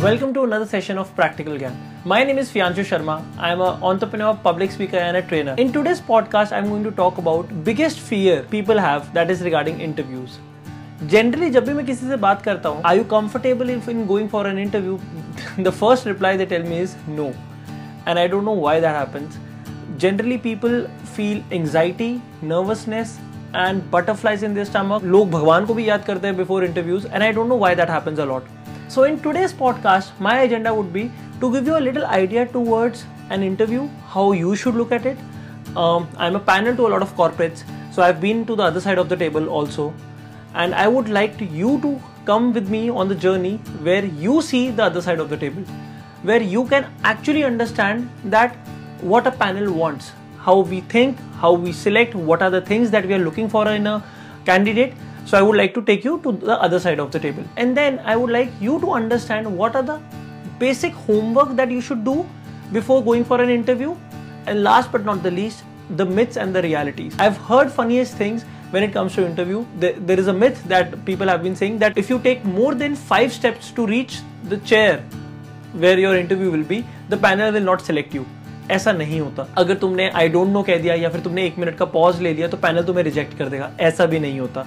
Welcome to another session of Practical Gyan. My name is Fianshu Sharma. I am an entrepreneur, public speaker, and a trainer. In today's podcast, I'm going to talk about biggest fear people have that is regarding interviews. Generally जब भी मैं किसी से बात करता हूँ I you comfortable if in going for an interview the first reply they tell me is no and I don't know why that happens generally people feel anxiety nervousness and butterflies in this stomach लोग भगवान को भी याद करते हैं before interviews and I don't know why that happens a lot so in today's podcast, my agenda would be to give you a little idea towards an interview, how you should look at it. Um, I'm a panel to a lot of corporates, so I've been to the other side of the table also, and I would like you to come with me on the journey where you see the other side of the table, where you can actually understand that what a panel wants, how we think, how we select, what are the things that we are looking for in a candidate so I would like to take you to the other side of the table. And then I would like you to understand what are the basic homework that you should do before going for an interview. And last but not the least, the myths and the realities. I've heard funniest things when it comes to interview. There, there is a myth that people have been saying that if you take more than five steps to reach the chair where your interview will be, the panel will not select you. ऐसा नहीं होता अगर तुमने आई don't no कह दिया या फिर तुमने एक मिनट का पॉज ले लिया तो पैनल तुम्हें रिजेक्ट कर देगा ऐसा भी नहीं होता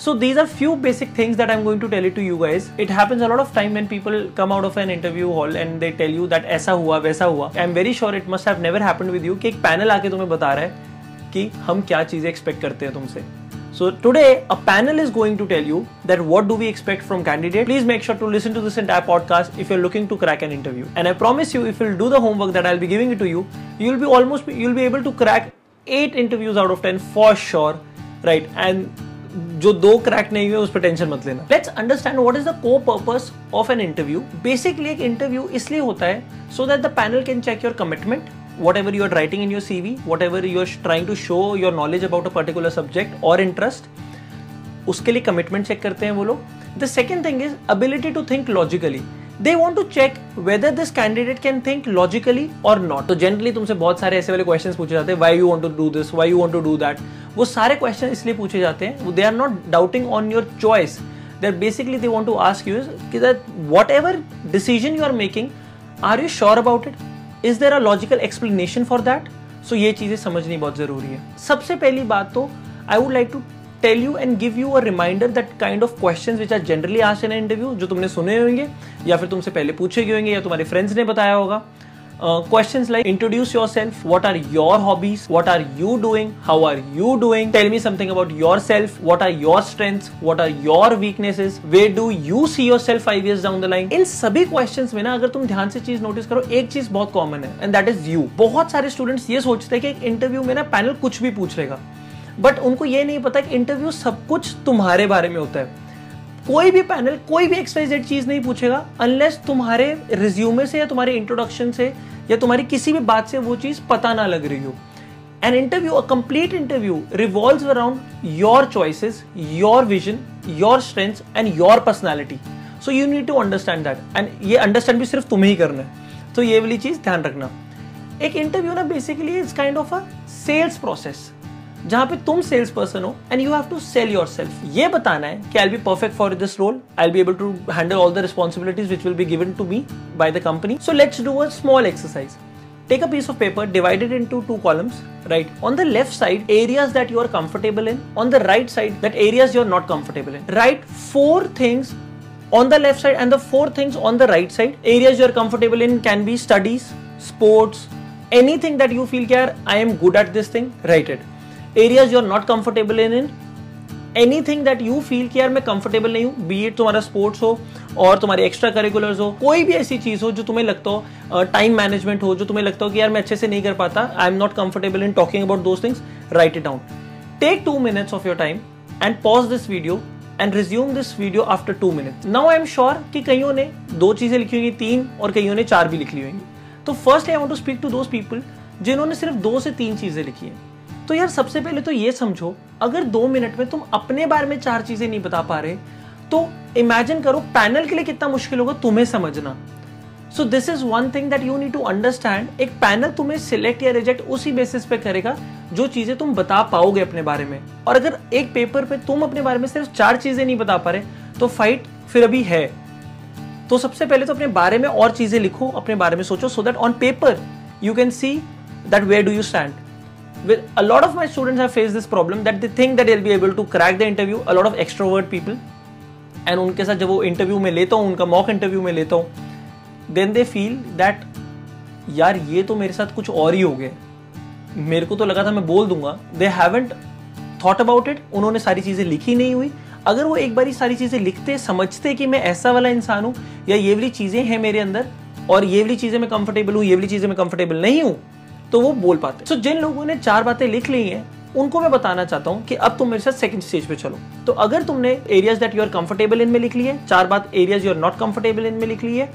so these are few basic things that I'm going to tell it to you guys. It happens a lot of time when people come out of an interview hall and they tell you that ऐसा हुआ वैसा हुआ. I'm very sure it must have never happened with you कि एक panel आके तुम्हें बता रहा है कि हम क्या चीजें expect करते हैं तुमसे. So today a panel is going to tell you that what do we expect from candidate. Please make sure to listen to this entire podcast if you're looking to crack an interview. And I promise you, if you'll do the homework that I'll be giving it to you, you'll be almost you'll be able to crack eight interviews out of ten for sure, right? And जो दो crack नहीं हुए, उस पर tension मत लेना। Let's understand what is the को purpose of an interview basically एक इंटरव्यू इसलिए होता है so that the panel can check your commitment whatever you are writing in your CV whatever you are trying to show your knowledge about a particular subject और interest उसके लिए commitment check करते हैं वो लोग। The second thing is ability to think logically they want to check whether this candidate can think logically और not तो generally तुमसे बहुत सारे ऐसे वाले क्वेश्चन पूछे जाते हैं why you want to do this why you want to do that वो सारे क्वेश्चन इसलिए पूछे जाते हैं they are not doubting on your choice basically they want to ask you कि that whatever decision you are making are you sure about it is there a logical explanation for that so ये चीज़ें समझनी बहुत ज़रूरी है। सबसे पहली बात तो I would like to tell you and give you a reminder that kind of questions which are generally asked in interview जो तुमने सुने होंगे या फिर तुमसे पहले पूछे गए होंगे या तुम्हारे फ्रेंड्स ने बताया होगा। Question like introduce yourself what are your hobbies what are you doing how are you doing tell me something about yourself what are your strength what are your weaknesses where do you see yourself five year down the line इन सभी question में ना, अगर तुम ध्यान से चीज़ notice करो, एक चीज़ बहुत कॉमन है एंड दैट इज़ यू बहुत सारे स्टूडेंट्स ये सोचते हैं कि इंटरव्यू में ना पैनल कुछ भी पूछ लेगा बट उनको ये नहीं पता कि इंटरव्यू सब कुछ तुम्हारे बारे में होता है। कोई भी पैनल कोई भी एक्सवाइजेड चीज़ नहीं पूछेगा अनलेस तुम्हारे रिज्यूमे से या तुम्हारे इंट्रोडक्शन से या तुम्हारी किसी भी बात से वो चीज़ पता ना लग रही हो। An interview a complete interview revolve around your choices your vision your strength and your personality so you need to understand that and ये अंडरस्टैंड भी सिर्फ़ तुम्हें ही करना है। तो ये वाली चीज़ ध्यान रखना। एक इंटरव्यू ना basically it's kind of a sales process जहाँ पे तुम सेल्स पर्सन हो and you have to sell yourself ये बताना है कि I be perfect for this role I be able to handle all the responsibilities which will be given to me by the company so let's do a small exercise take a piece of paper divided into two columns write on the left side areas that you are comfortable in on the right side that areas you are not comfortable in write four things on the left side and the four things on the right side areas you are comfortable in can be studies sports anything that you feel care I am good at this thing write it areas you are not comfortable in in anything that you feel कि यार मैं comfortable नहीं हूँ B Ed तुम्हारा sports हो और तुम्हारे extra curriculars हो, कोई भी ऐसी चीज़ हो जो तुम्हें लगता हो टाइम मैनेजमेंट हो, जो तुम्हें लगता हो कि यार मैं अच्छे से नहीं कर पाता I am not comfortable in talking about those things write it down take two minutes of your time and pause this video and resume this video after two minutes now I am sure कि कईयों ने दो चीज़ें लिखी होंगी, तीन, और कईयों ने चार भी लिखी होंगी। तो first I want to speak to those people जिन्होंने सिर्फ़ दो से तीन चीज़ें लिखी हैं। तो यार सबसे पहले तो ये समझो, अगर दो मिनट में तुम अपने बारे में चार चीज़ें नहीं बता पा रहे तो इमेजिन करो पैनल के लिए कितना मुश्किल होगा तुम्हें समझना। So this is one thing that you need to understand एक पैनल तुम्हें सिलेक्ट या रिजेक्ट उसी बेसिस पे करेगा जो चीज़ें तुम बता पाओगे अपने बारे में। और अगर एक पेपर पे तुम अपने बारे में सिर्फ़ चार चीज़ें नहीं बता पा रहे तो फाइट फिर अभी है। तो सबसे पहले तो अपने बारे में और चीज़ें लिखो, अपने बारे में सोचो so that on paper you can see that where do you stand with a lot of my students have faced this problem that they think that they'll be able to crack the interview, a lot of extrovert people. And उनके साथ जब वो interview में लेता हूँ, उनका mock interview में लेता हूँ देन दे फील दैट यार, ये तो मेरे साथ कुछ और ही हो गया मेरे को तो लगा था मैं बोल दूँगा। They haven't thought about it उन्होंने सारी चीज़ें लिखी नहीं हुई। अगर वो एक बार सारी चीज़ें लिखते, समझते कि मैं ऐसा वाला इंसान हूँ, या ये वाली चीज़ें हैं मेरे अंदर, और ये वाली चीज़ें मैं कंफर्टेबल हूँ, ये वाली चीज़ें मैं कंफर्टेबल नहीं हूँ तो वो बोल पाते। So, जिन लोगों ने चार बातें लिख ली हैं उनको मैं बताना चाहता हूँ कि अब तुम मेरे साथ सेकंड स्टेज पे चलो। तो अगर तुमने areas that you are comfortable in में लिख लिए चार बात areas you are not comfortable in में लिख लिए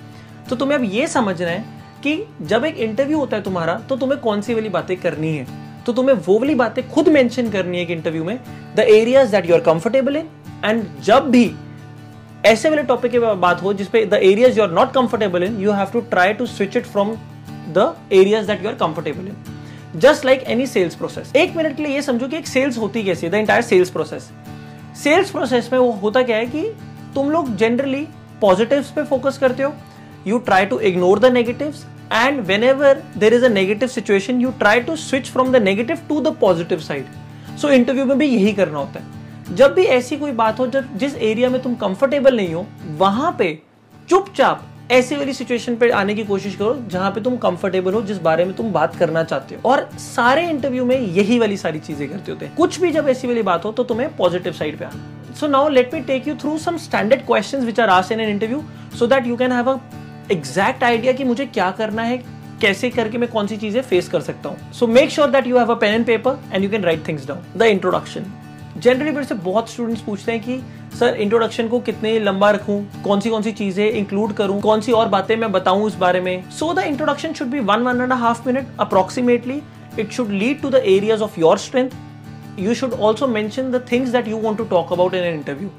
तो तुम्हें अब ये समझना है कि जब एक इंटरव्यू होता है तुम्हारा तो तुम्हें कौन सी वाली बातें करनी है? तो तुम्हें वो वाली बातें खुद मेंशन करनी है इंटरव्यू में the areas that you are comfortable in and जब भी ऐसे वाले टॉपिक की बात हो जिसपे the areas you are not comfortable in you have to try to switch it from the areas that you are comfortable in just like any sales process एक minute के लिए ये समझो कि एक सेल्स होती कैसी है? The entire sales process sales process में वो होता क्या है कि तुम लोग जनरली पॉजिटिव पे फोकस करते हो you try to ignore the negative and whenever there is a negative situation you try to switch from the negative to the positive side so interview में भी यही करना होता है। जब भी ऐसी कोई बात हो, जब जिस एरिया में तुम कंफर्टेबल नहीं हो, वहाँ पे चुपचाप ऐसी वाली सिचुएशन पे आने की कोशिश करो जहाँ पे तुम कंफर्टेबल हो, जिस बारे में तुम बात करना चाहते हो। और सारे इंटरव्यू में यही वाली सारी चीज़ें करते होते हैं। कुछ भी जब ऐसी वाली बात हो तो तुम्हें पॉजिटिव साइड पे आना। So now let me take you through some standard questions which are asked in an interview so that you can have a exact idea कि मुझे क्या करना है, कैसे करके मैं कौन सी चीज़ें फेस कर सकता हूँ। So make sure that you have a pen and paper and you can write things down the introduction generally मेरे से बहुत स्टूडेंट्स पूछते हैं कि सर इंट्रोडक्शन को कितने लंबा रखूँ? कौन सी कौन सी चीज़ें इंक्लूड करूँ? कौन सी और बातें मैं बताऊँ इस बारे में? So the introduction should be one one and half minute approximately it should lead to the areas of your strength you should also mention the things that you want to talk about in an interview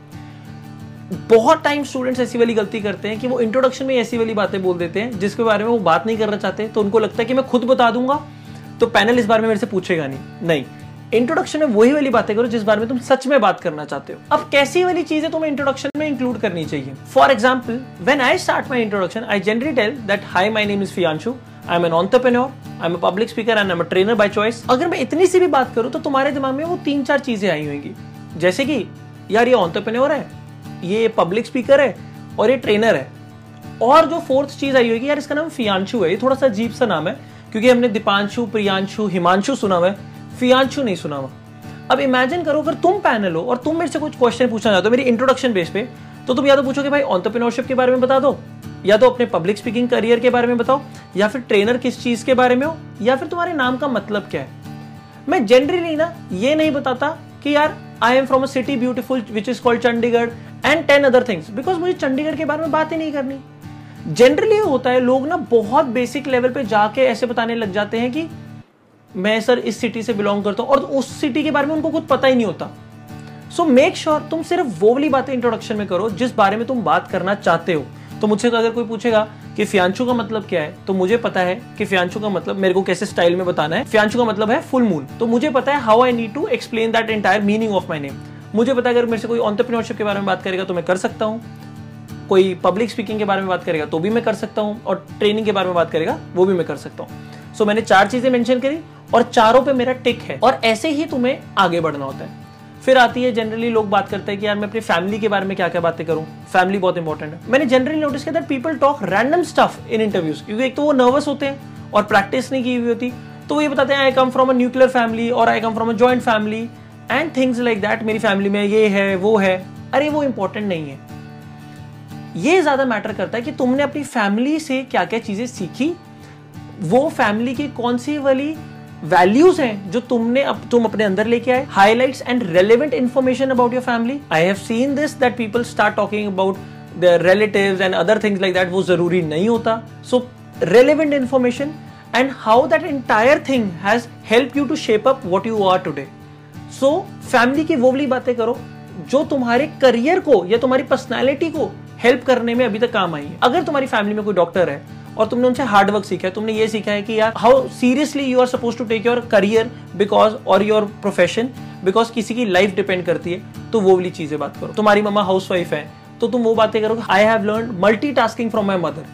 बहुत time students ऐसी वाली गलती करते हैं कि वो introduction में ऐसी वाली बातें बोल देते हैं, जिसके बारे में वो बात नहीं करना चाहते तो उनको लगता है कि मैं खुद बता दूँगा तो पैनल इस बारे में मेरे से पूछेगा नहीं। नहीं। इंट्रोडक्शन में वही वाली बातें करो जिस बारे में तुम सच में बात करना चाहते हो। अब कैसी वाली चीज़ें तुम्हें इंट्रोडक्शन में इंक्लूड करनी चाहिए? For example when I start my introduction I generally tell that hi my name is Fiyanshu I am an entrepreneur I am a public speaker and am a trainer by choice अगर मैं इतनी सी भी बात करूँ तो तुम्हारे दिमाग में वो तीन चार चीज़ें आई होंगी। जैसे कि, यार, ये ऑन्टरप्रेन्योर है, ये पब्लिक स्पीकर है और ये ट्रेनर है। और जो फोर्थ चीज़ आई होगी, यार, इसका नाम फियांशु है। ये थोड़ा सा अजीब सा नाम है, क्योंकि हमने दीपांशु, प्रियांशु, हिमांशु सुना हुआ है। फियांशु नहीं सुना हुआ। अब इमेजिन करो, अगर तुम पैनल हो और तुम मेरे से कुछ क्वेश्चन पूछना चाहते हो, मेरी इंट्रोडक्शन बेस पे तो तुम या तो पूछोगे, भाई ऑन्टरप्रिनोरशिप के बारे में बता दो, या तो अपने पब्लिक स्पीकिंग करियर के बारे में बताओ, या फिर ट्रेनर किस चीज़ के बारे में हो, या फिर तुम्हारे नाम का मतलब क्या है? मैं जनरली ना, ये नहीं बताता कि यार I am from a city beautiful which is called Chandigarh and ten other things because मुझे चंडीगढ़ के बारे में बात ही नहीं करनी। जनरली होता है, लोग ना बहुत बेसिक लेवल पे जाके ऐसे बताने लग जाते हैं कि मैं सर इस सिटी से बिलोंग करता हूँ और उस सिटी के बारे में उनको कुछ पता ही नहीं होता। सो मेक श्योर तुम सिर्फ़ वो वाली बातें इंट्रोडक्शन में करो जिस बारे में तुम बात करना चाहते हो। तो मुझसे अगर कोई पूछेगा कि फ्यांशु का मतलब क्या है तो मुझे पता है कि फ्यांशु का मतलब मेरे को कैसे स्टाइल में बताना है। फ्यांशु का मतलब है फुल मून तो मुझे पता है how I need to explain that entire meaning of my name मुझे पता है अगर मेरे से कोई ऑन्टरप्रीनोरशिप के बारे में बात करेगा तो मैं कर सकता हूँ। कोई पब्लिक स्पीकिंग के बारे में बात करेगा तो भी मैं कर सकता हूँ और ट्रेनिंग के बारे में बात करेगा वो भी मैं कर सकता हूँ। सो so, मैंने चार चीज़ें मेंशन करी। और चारों पे मेरा टिक है। और ऐसे ही तुम्हें आगे बढ़ना होता है। फिर आती है जनरली लोग बात करते हैं कि यार मैं अपनी फैमिली के बारे में क्या क्या बातें करूँ? फैमिली बहुत इंपॉर्टेंट है। मैंने जनरली नोटिस किया that people talk random stuff in interviews क्योंकि एक तो वो नर्वस होते हैं और प्रैक्टिस नहीं की हुई होती। तो वो ये बताते हैं I come from a nuclear family और I come from a joint family and things like that मेरी फैमिली में ये है, वो है। अरे वो इंपॉर्टेंट नहीं है। ये ज़्यादा मैटर करता है कि तुमने अपनी फैमिली से क्या क्या चीज़ें सीखी? वो फैमिली की कौन सी वाली वैल्यूज़ हैं जो तुमने अब तुम अपने अंदर लेके आए highlights and relevant information about your family I have seen this that people start talking about the relatives and other things like that वो ज़रूरी नहीं होता। So relevant information and how that entire thing has help you to shape up what you are today so family की वो वाली बातें करो, जो तुम्हारे करियर को या तुम्हारी पर्सनैलिटी को हेल्प करने में अभी तक काम आई है। अगर तुम्हारी फैमिली में कोई डॉक्टर है और तुमने उनसे हार्डवर्क सीखा है। तुमने ये सीखा है कि यार how seriously you are suppose to take your career because और योर प्रोफेशन बिकॉज़ किसी की लाइफ डिपेंड करती है तो वो वाली चीज़ें बात करो। तुम्हारी मम्मा हाउस वाइफ है तो तुम वो बातें करोगे I have learn multitasking from my mother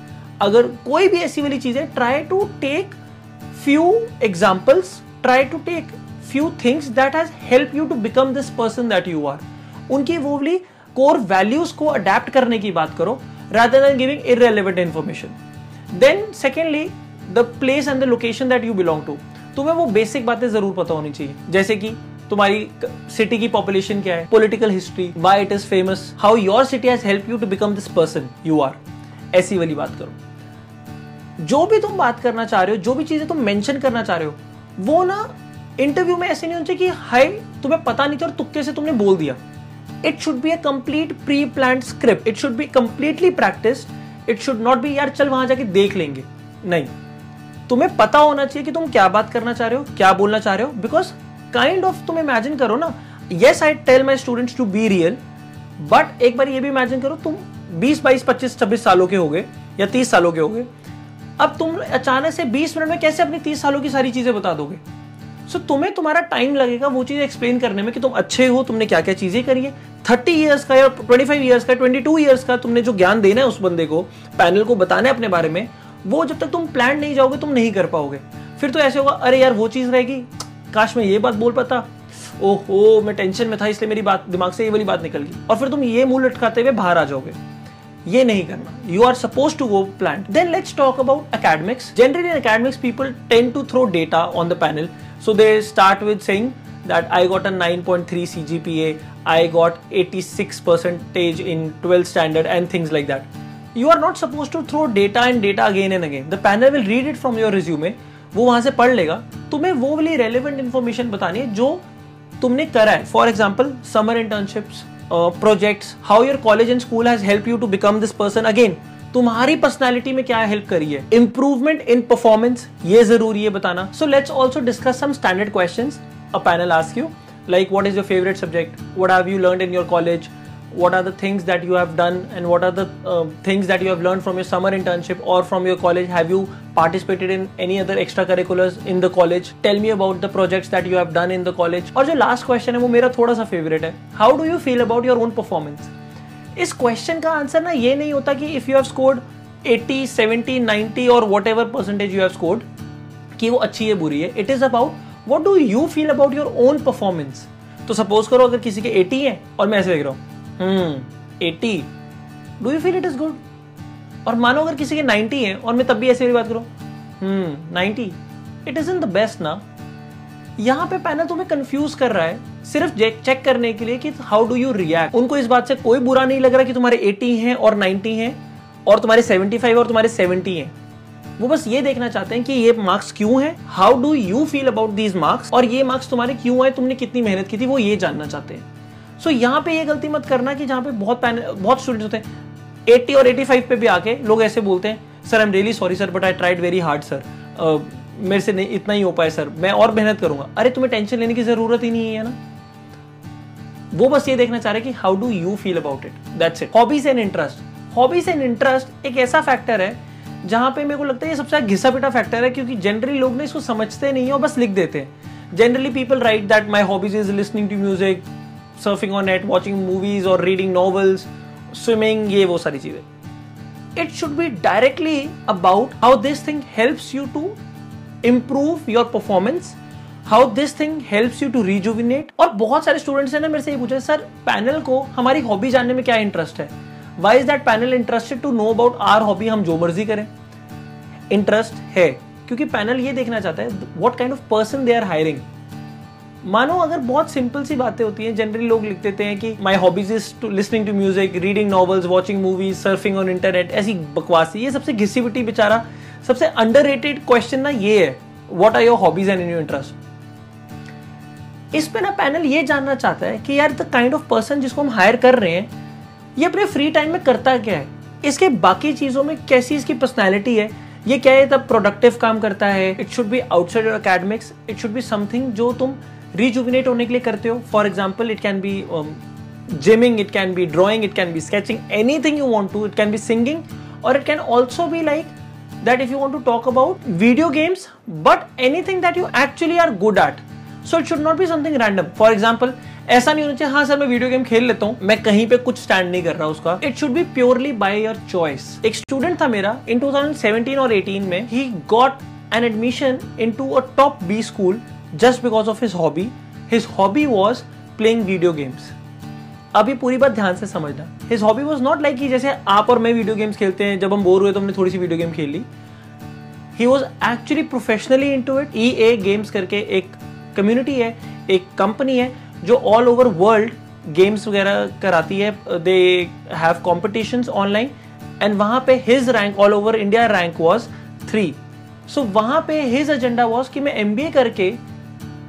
अगर कोई भी ऐसी वाली चीज़ है try to take few examples try to take few things that has help you to become this person that you are उनकी वो वाली कोर वैल्यूज़ को अडेप्ट करने की बात करो, rather than giving irrelevant information then secondly the place and the location that you belong to तुम्हें वो बेसिक बातें ज़रूर पता होनी चाहिए। जैसे कि तुम्हारी सिटी की पॉपुलेशन क्या है? Political history why it is famous how your city has help you to become this person you are ऐसी वाली बात करो। जो भी तुम बात करना चाह रहे हो, जो भी चीज़ें तुम मेंशन करना चाह रहे हो, वो ना इंटरव्यू में ऐसे नहीं होना चाहिए कि, हाय, तुम्हें पता नहीं था और तुक्के से तुमने बोल दिया. It should be a complete pre plan script it should be completely practiced it should not be, यार, चल वहाँ जाके देख लेंगे। नहीं। तुम्हें पता होना चाहिए कि तुम क्या बात करना चाह रहे हो, क्या बोलना चाह रहे हो बिकॉज़ काइंड ऑफ़ तुम इमेजिन करो ना। Yes I tell my students to be real but एक बार ये भी इमेजिन करो, तुम 20 22 25 26 सालों के हो गए या 30 सालों के हो गए अब तुम अचानक से 20 मिनट में कैसे अपनी 30 सालों की सारी चीज़ें बता दोगे? सो so, तुम्हें तुम्हारा टाइम लगेगा वो चीज़ एक्सप्लेन करने में कि तुम अच्छे हो तुमने क्या क्या चीज़ें करी है। थर्टी ईयर्स का या ट्वेंटी फाइव ईयर्स का ट्वेंटी टू ईयर्स का तुमने जो ज्ञान देना है उस बंदे को पैनल को बताना है अपने बारे में वो जब तक तुम प्लान नहीं जाओगे तुम नहीं कर पाओगे। फिर तो ऐसे होगा अरे यार वो चीज़ रहेगी। काश मैं ये बात बोल पाता। ओहो मैं टेंशन में था इसलिए मेरी बात दिमाग से ये वाली बात निकल गई। और फिर तुम ये मुँह लटकाते हुए बाहर आ जाओगे। ये नहीं करना you are suppose to go plan then let's talk about academics generally in academics people tend to throw data on the panel so they start with saying that I got a 9.3 CGPA, I got 86 percentage in 12th standard and things like that. You are not supposed to throw data and data again and again. The panel will read it from your resume. वो वहाँ से पढ़ लेगा तुम्हें वो वाली relevant information बतानी है जो तुमने करा है for example summer internships projects how your college and school has help you to become this person again तुम्हारी पर्सनालिटी में क्या हेल्प करी है? इंप्रूवमेंट इन परफॉर्मेंस ये ज़रूरी है बताना. So let's also discuss some standard question a panel ask you like what is your favourite subject what have you learn in your college? What are the things that you have done and what are the uh, things that you have learned from your summer internship or from your college have you participated in any other extracurriculars in the college tell me about the projects that you have done in the college और जो last question है वो मेरा थोड़ा सा favorite है how do you feel about your own performance इस question का आंसर ना ये नहीं होता कि इफ़ यू हैव स्कोर्ड 80 70 90 और whatever percentage you have scored कि वो अच्छी है बुरी है it is about what do you feel about your own performance तो सपोज़ करो अगर किसी के 80 है और मैं ऐसे देख रहा हूँ हम्म eighty do you feel it is good और मानो अगर किसी के 90 है, और मैं तब भी ऐसे बात करूँ? Hmm 90 it is in the best ना. यहाँ पे पैनल तुम्हें कंफ्यूज कर रहा है, सिर्फ़ चेक करने के लिए कि हाउ डू यू रिएक्ट उनको इस बात से कोई बुरा नहीं लग रहा कि तुम्हारे 80 हैं और 90 हैं, और तुम्हारे 75 और तुम्हारे 70 हैं. वो बस ये देखना चाहते हैं कि ये मार्क्स क्यों है? How do you feel about these marks और ये मार्क्स तुम्हारे क्यों आए? तुमने कितनी मेहनत की थी? वो ये जानना चाहते हैं. सो so, यहाँ पे ये गलती मत करना कि जहाँ पे बहुत बहुत स्टूडेंट्स होते हैं। 80 और 85 पे भी आके लोग ऐसे बोलते हैं sir I am really sorry sir but I tried very hard sir मेरे से नहीं इतना ही हो पाए सर मैं और मेहनत करूँगा। अरे तुम्हें टेंशन लेने की ज़रूरत ही नहीं है ना? वो बस ये देखना चाह रहे कि how do you feel about it that's it hobbies and interest hobbies and interest एक ऐसा फैक्टर है जहाँ पे मेरे को लगता है ये सबसे घिसा पिटा फैक्टर है क्योंकि जनरली लोग ना इसको समझते नहीं है और बस लिख देते हैं। Generally people write that my hobbies is listening to music surfing on net watching movies और रीडिंग नॉवल्स स्विमिंग ये वो सारी चीज़ें। It should be directly about how this thing helps you to improve your performance how this thing helps you to rejuvenate और बहुत सारे students ने ना, मेरे से ये पूछा सर पैनल को हमारी हॉबी जानने में क्या इंटरेस्ट है? Why is that panel interested to know about our hobby हम जो मर्ज़ी करें। इंटरेस्ट है, क्योंकि पैनल ये देखना चाहता है what kind of person they are hiring मानो अगर बहुत सिंपल सी बातें होती हैं जनरली लोग लिख देते हैं कि my hobbies is to listening to music reading novels watching movies surfing on internet ऐसी बकवास, ये सबसे घिसी बेचारा, सबसे अंडर क्वेश्चन ना ये है what are your hobbies and in your interest इस पे ना पैनल ये जानना चाहता है कि यार द काइंड ऑफ़ पर्सन जिसको हम हायर कर रहे हैं, ये अपने फ्री टाइम में करता क्या है? इसके बाकी चीज़ों में कैसी इसकी पर्सनैलिटी है? ये क्या है तब प्रोडक्टिव काम करता है? It should be outside your academics it should be something जो तुम रिजुविनेट होने के लिए करते हो। For example it can be gymming it can be drawing it can be sketching anything you want to it can be singing और it can also be like that if you want to talk about video games, but anything that you actually are good at. So, it should not be something random. For example, ऐसा नहीं होना चाहिए हाँ sir, मैं video game खेल लेता हूँ, मैं कहीं पे कुछ स्टैंड नहीं कर रहा उसका। It should be purely by your choice एक स्टूडेंट था मेरा इन 2017 और 18 में ही got an admission into a top B school just because of his hobby his hobby was playing video games अभी पूरी बात ध्यान से समझना। His hobby was not like जैसे आप और मैं वीडियो गेम्स खेलते हैं, जब हम बोर हुए तो हमने थोड़ी सी वीडियो गेम खेल ली। He was actually professionally into it E A games करके एक कम्युनिटी है, एक कंपनी है, जो ऑल ओवर वर्ल्ड गेम्स वगैरह कराती है। They have competition online and वहाँ पे his rank all over India rank was three so वहाँ पे हिज एजेंडा वॉज़ कि मैं एम बी ए करके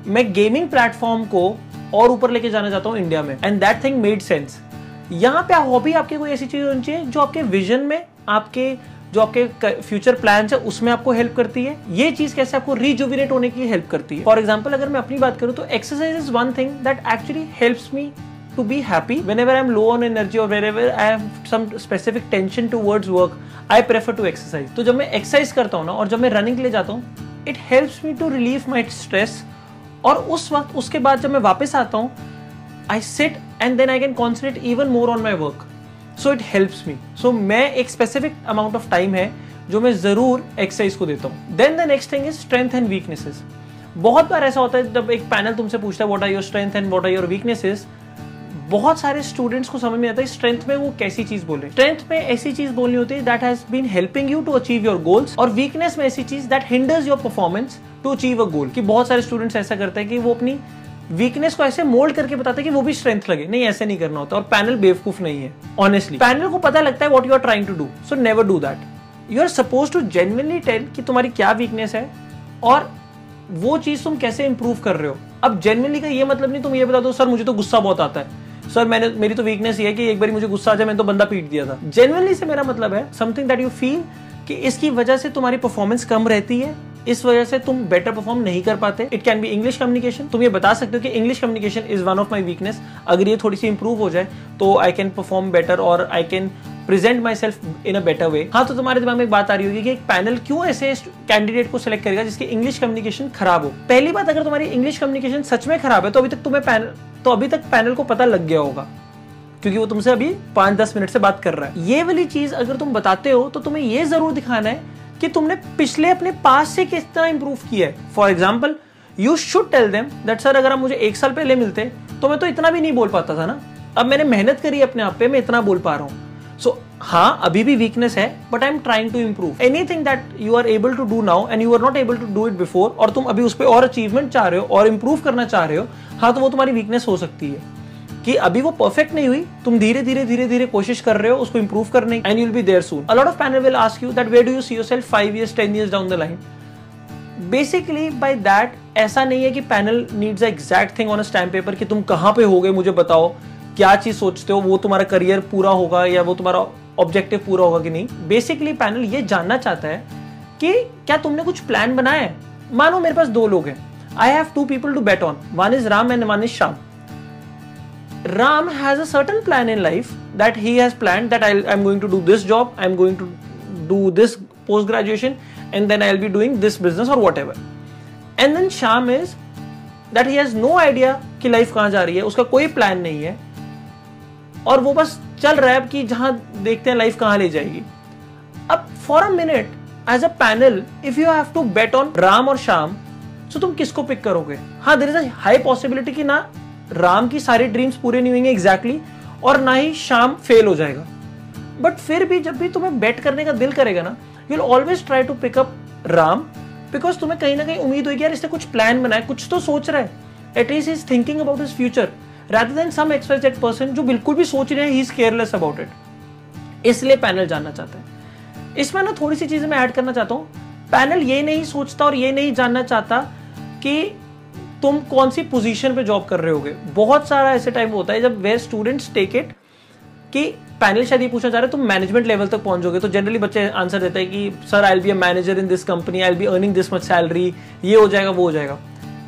मैं गेमिंग प्लेटफॉर्म को और ऊपर लेके जाना चाहता हूँ इंडिया में। And that thing made sense यहाँ पे हॉबी आपकी कोई ऐसी चीज़ होनी चाहिए जो आपके विजन में, आपके, जो आपके फ्यूचर प्लान है, उसमें आपको हेल्प करती है? ये चीज़ कैसे आपको रिजुविनेट होने की हेल्प करती है? फॉर एग्ज़ाम्पल अगर मैं अपनी बात करूँ तो exercise is one thing that actually helps me to be happy whenever I am low on energy और wherever I have some specific tension towards work I prefer to exercise तो जब मैं एक्सरसाइज करता हूँ ना, और जब मैं रनिंग लिए जाता हूँ it helps me to relieve my stress और उस वक्त, उसके बाद जब मैं वापस आता हूँ I sit and then I can concentrate even more on my work so it helps me so मैं एक स्पेसिफिक अमाउंट ऑफ़ टाइम है जो मैं ज़रूर एक्सरसाइज को देता हूँ. Then the next thing is strength and weaknesses बहुत बार ऐसा होता है जब एक पैनल तुमसे पूछता है what are your strength and what are your weaknesses बहुत सारे स्टूडेंट्स को समझ में आता है स्ट्रेंथ में वो कैसी चीज़ बोले स्ट्रेंथ में ऐसी चीज़ बोलनी होती है that has been helping you to achieve your goals और वीकनेस में ऐसी चीज़ that hinders your performance to achieve a goal कि बहुत सारे स्टूडेंट्स ऐसा करते हैं कि वो अपनी वीकनेस को ऐसे मोल्ड करके बताते हैं कि वो भी स्ट्रेंथ लगे। नहीं, ऐसे नहीं करना होता और पैनल बेवकूफ़ नहीं है ऑनेस्टली पैनल को पता लगता है what you are trying to do so never do that you are suppose to genuinely tell कि तुम्हारी क्या वीकनेस है और वो चीज़ तुम कैसे इंप्रूव कर रहे हो। अब जेनवनली का ये मतलब नहीं, तुम ये बता दो, सर, मुझे तो गुस्सा बहुत आता है। सर मैंने, मेरी तो वीकनेस ये है कि एक बार मुझे गुस्सा आ जाए, मैंने तो बंदा पीट दिया था। जेनवनली से मेरा मतलब है समथिंग दैट यू फील कि इसकी वजह से तुम्हारी परफॉर्मेंस कम रहती है, इस वजह से तुम बेटर परफॉर्म नहीं कर पाते। It can be English communication तुम ये बता सकते हो कि English communication is one of my weakness अगर ये थोड़ी सी इंप्रूव हो जाए तो आई कैन परफॉर्म बेटर और I can present myself in a better way हाँ तो तुम्हारे दिमाग में एक बात आ रही होगी कि एक पैनल क्यों ऐसे कैंडिडेट को सिलेक्ट करेगा जिसकी इंग्लिश कम्युनिकेशन खराब हो? पहली बात, अगर तुम्हारी इंग्लिश कम्युनिकेशन सच में खराब है तो अभी तक तुम्हें पैनल तो अभी तक पैनल को पता लग गया होगा, क्योंकि वो तुमसे अभी पाँच दस मिनट से बात कर रहा है। ये वाली चीज़ अगर तुम बताते हो तो तुम्हें ये ज़रूर दिखाना है कि तुमने पिछले अपने पास से किस तरह इंप्रूव किया है। For example you should tell them that sir, अगर आप मुझे एक साल पहले मिलते तो मैं तो इतना भी नहीं बोल पाता था ना। अब मैंने मेहनत करी अपने आप पे, मैं इतना बोल पा रहा हूँ। So, हाँ अभी भी वीकनेस है but I am trying to improve anything that you are able to do now and you are not able to do it before और तुम अभी उस पर और अचीवमेंट चाह रहे हो और इंप्रूव करना चाह रहे हो हाँ तो वो तुम्हारी वीकनेस हो सकती है। कि अभी वो परफेक्ट नहीं हुई तुम धीरे धीरे धीरे धीरे कोशिश कर रहे हो उसको इम्प्रूव करने and you'll be there soon a lot of panel will ask you that where do you see yourself 5 years 10 years down the line basically by that ऐसा नहीं है कि panel needs a exact thing on a stamp paper कि तुम कहाँ पे हो गए मुझे बताओ। क्या चीज़ सोचते हो, वो तुम्हारा करियर पूरा होगा या वो तुम्हारा ऑब्जेक्टिव पूरा होगा कि नहीं? बेसिकली पैनल ये जानना चाहता है कि क्या तुमने कुछ प्लान बनाया है? मानो मेरे पास दो लोग हैं। I have two people to bet on one is Ram and one is Shyam Ram has a certain plan in life that he has plan that I I am going to do this job I am going to do this post graduation and then I will be doing this business और what and then Shyam is that he has no idea कि life कहाँ जा रही है, उसका कोई plan नहीं है। और वो बस चल रहा है कि जहाँ देखते हैं लाइफ कहाँ ले जाएगी। अब for a minute as a panel if you have to bet on Ram और श्याम तो तुम किसको पिक करोगे? हाँ देर इज़ हाई पॉसिबिलिटी कि ना राम की सारी ड्रीम्स पूरे नहीं होंगे एग्जैक्टली exactly, और ना ही शाम फेल हो जाएगा। बट फिर भी जब भी तुम्हें बेट करने का दिल करेगा ना you always try to pick up Ram because तुम्हें कहीं ना कहीं उम्मीद होगी यार इसने कुछ प्लान बनाया कुछ तो सोच रहा है। At least is thinking about his future rather than some expected person जो बिल्कुल भी सोच रहे हैं he is careless about it इसलिए पैनल जानना चाहते हैं। इसमें ना थोड़ी सी चीज़ें मैं ऐड करना चाहता हूँ। पैनल ये नहीं सोचता और ये नहीं जानना चाहता कि तुम कौन सी पोजीशन पे जॉब कर रहे होगे। बहुत सारा ऐसे टाइम होता है जब वे स्टूडेंट्स टेक इट कि पैनल शायद ये पूछना चाह रहे तुम मैनेजमेंट लेवल तक पहुंचोगे तो जनरली बच्चे आंसर देते हैं कि sir I be a manager in this company I be earning this much salary ये हो जाएगा, वो हो जाएगा।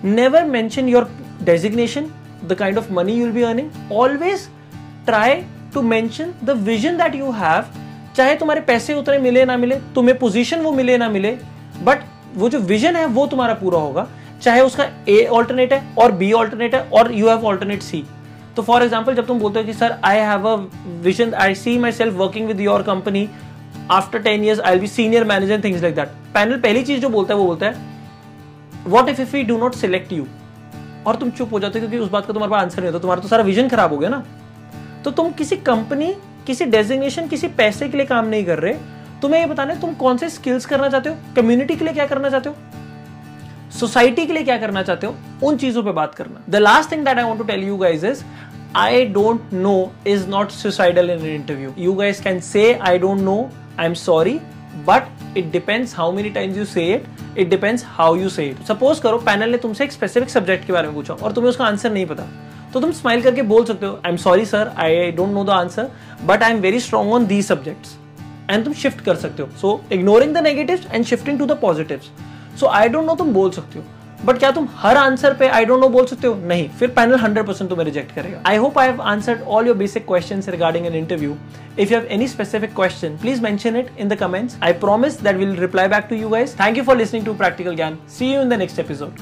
Never mention your designation the kind of money you'll be earning always try to mention the vision that you have चाहे तुम्हारे पैसे उतने मिले ना मिले, तुम्हें पोजीशन वो मिले ना मिले बट वो जो विजन है, वो तुम्हारा पूरा होगा। चाहे उसका ए ऑल्टरनेट है और बी ऑल्टरनेट है और यू हैव ऑल्टरनेट सी तो फॉर एग्ज़ाम्पल जब तुम बोलते हो कि, sir I have a vision I see myself working with your company after ten years I be senior manager things like that panel पहली चीज़ जो बोलता है, वो बोलता है what if if we do not select you और तुम चुप हो जाते हो क्योंकि उस बात का तुम्हारे पास आंसर नहीं होता। तुम्हारा तो सारा विजन खराब हो गया ना। तो तुम किसी कंपनी किसी डेजिग्नेशन किसी पैसे के लिए काम नहीं कर रहे। तुम्हें ये बताना है, तुम कौन से स्किल्स करना चाहते हो? कम्युनिटी के लिए क्या करना चाहते हो? सोसाइटी के लिए क्या करना चाहते हो? उन चीज़ों पे बात करना। The last thing that I want to tell you guys is I don't know is not suicidal in interview you guys can say I don't know I am sorry but it depends how many times you say it it depends how you say it suppose करो panel ने तुमसे एक specific subject के बारे में पूछा और तुम्हें उसका आंसर नहीं पता। तो तुम स्माइल करके बोल सकते हो I am sorry sir I don't know the answer but I am very strong on these subjects and तुम शिफ्ट कर सकते हो। So ignoring the negative and shifting to the positive so I don't know तुम बोल सकते हो। But क्या तुम हर आंसर पे आई डोंट नो बोल सकते हो? नहीं। फिर पैनल 100% तुम्हें रिजेक्ट करेगा। I hope I have answered all your basic question regarding an interview if you have any specific question please mention it in the comments I promise that will reply back to you guys thank you for listening to practical Gyan see you in the next episode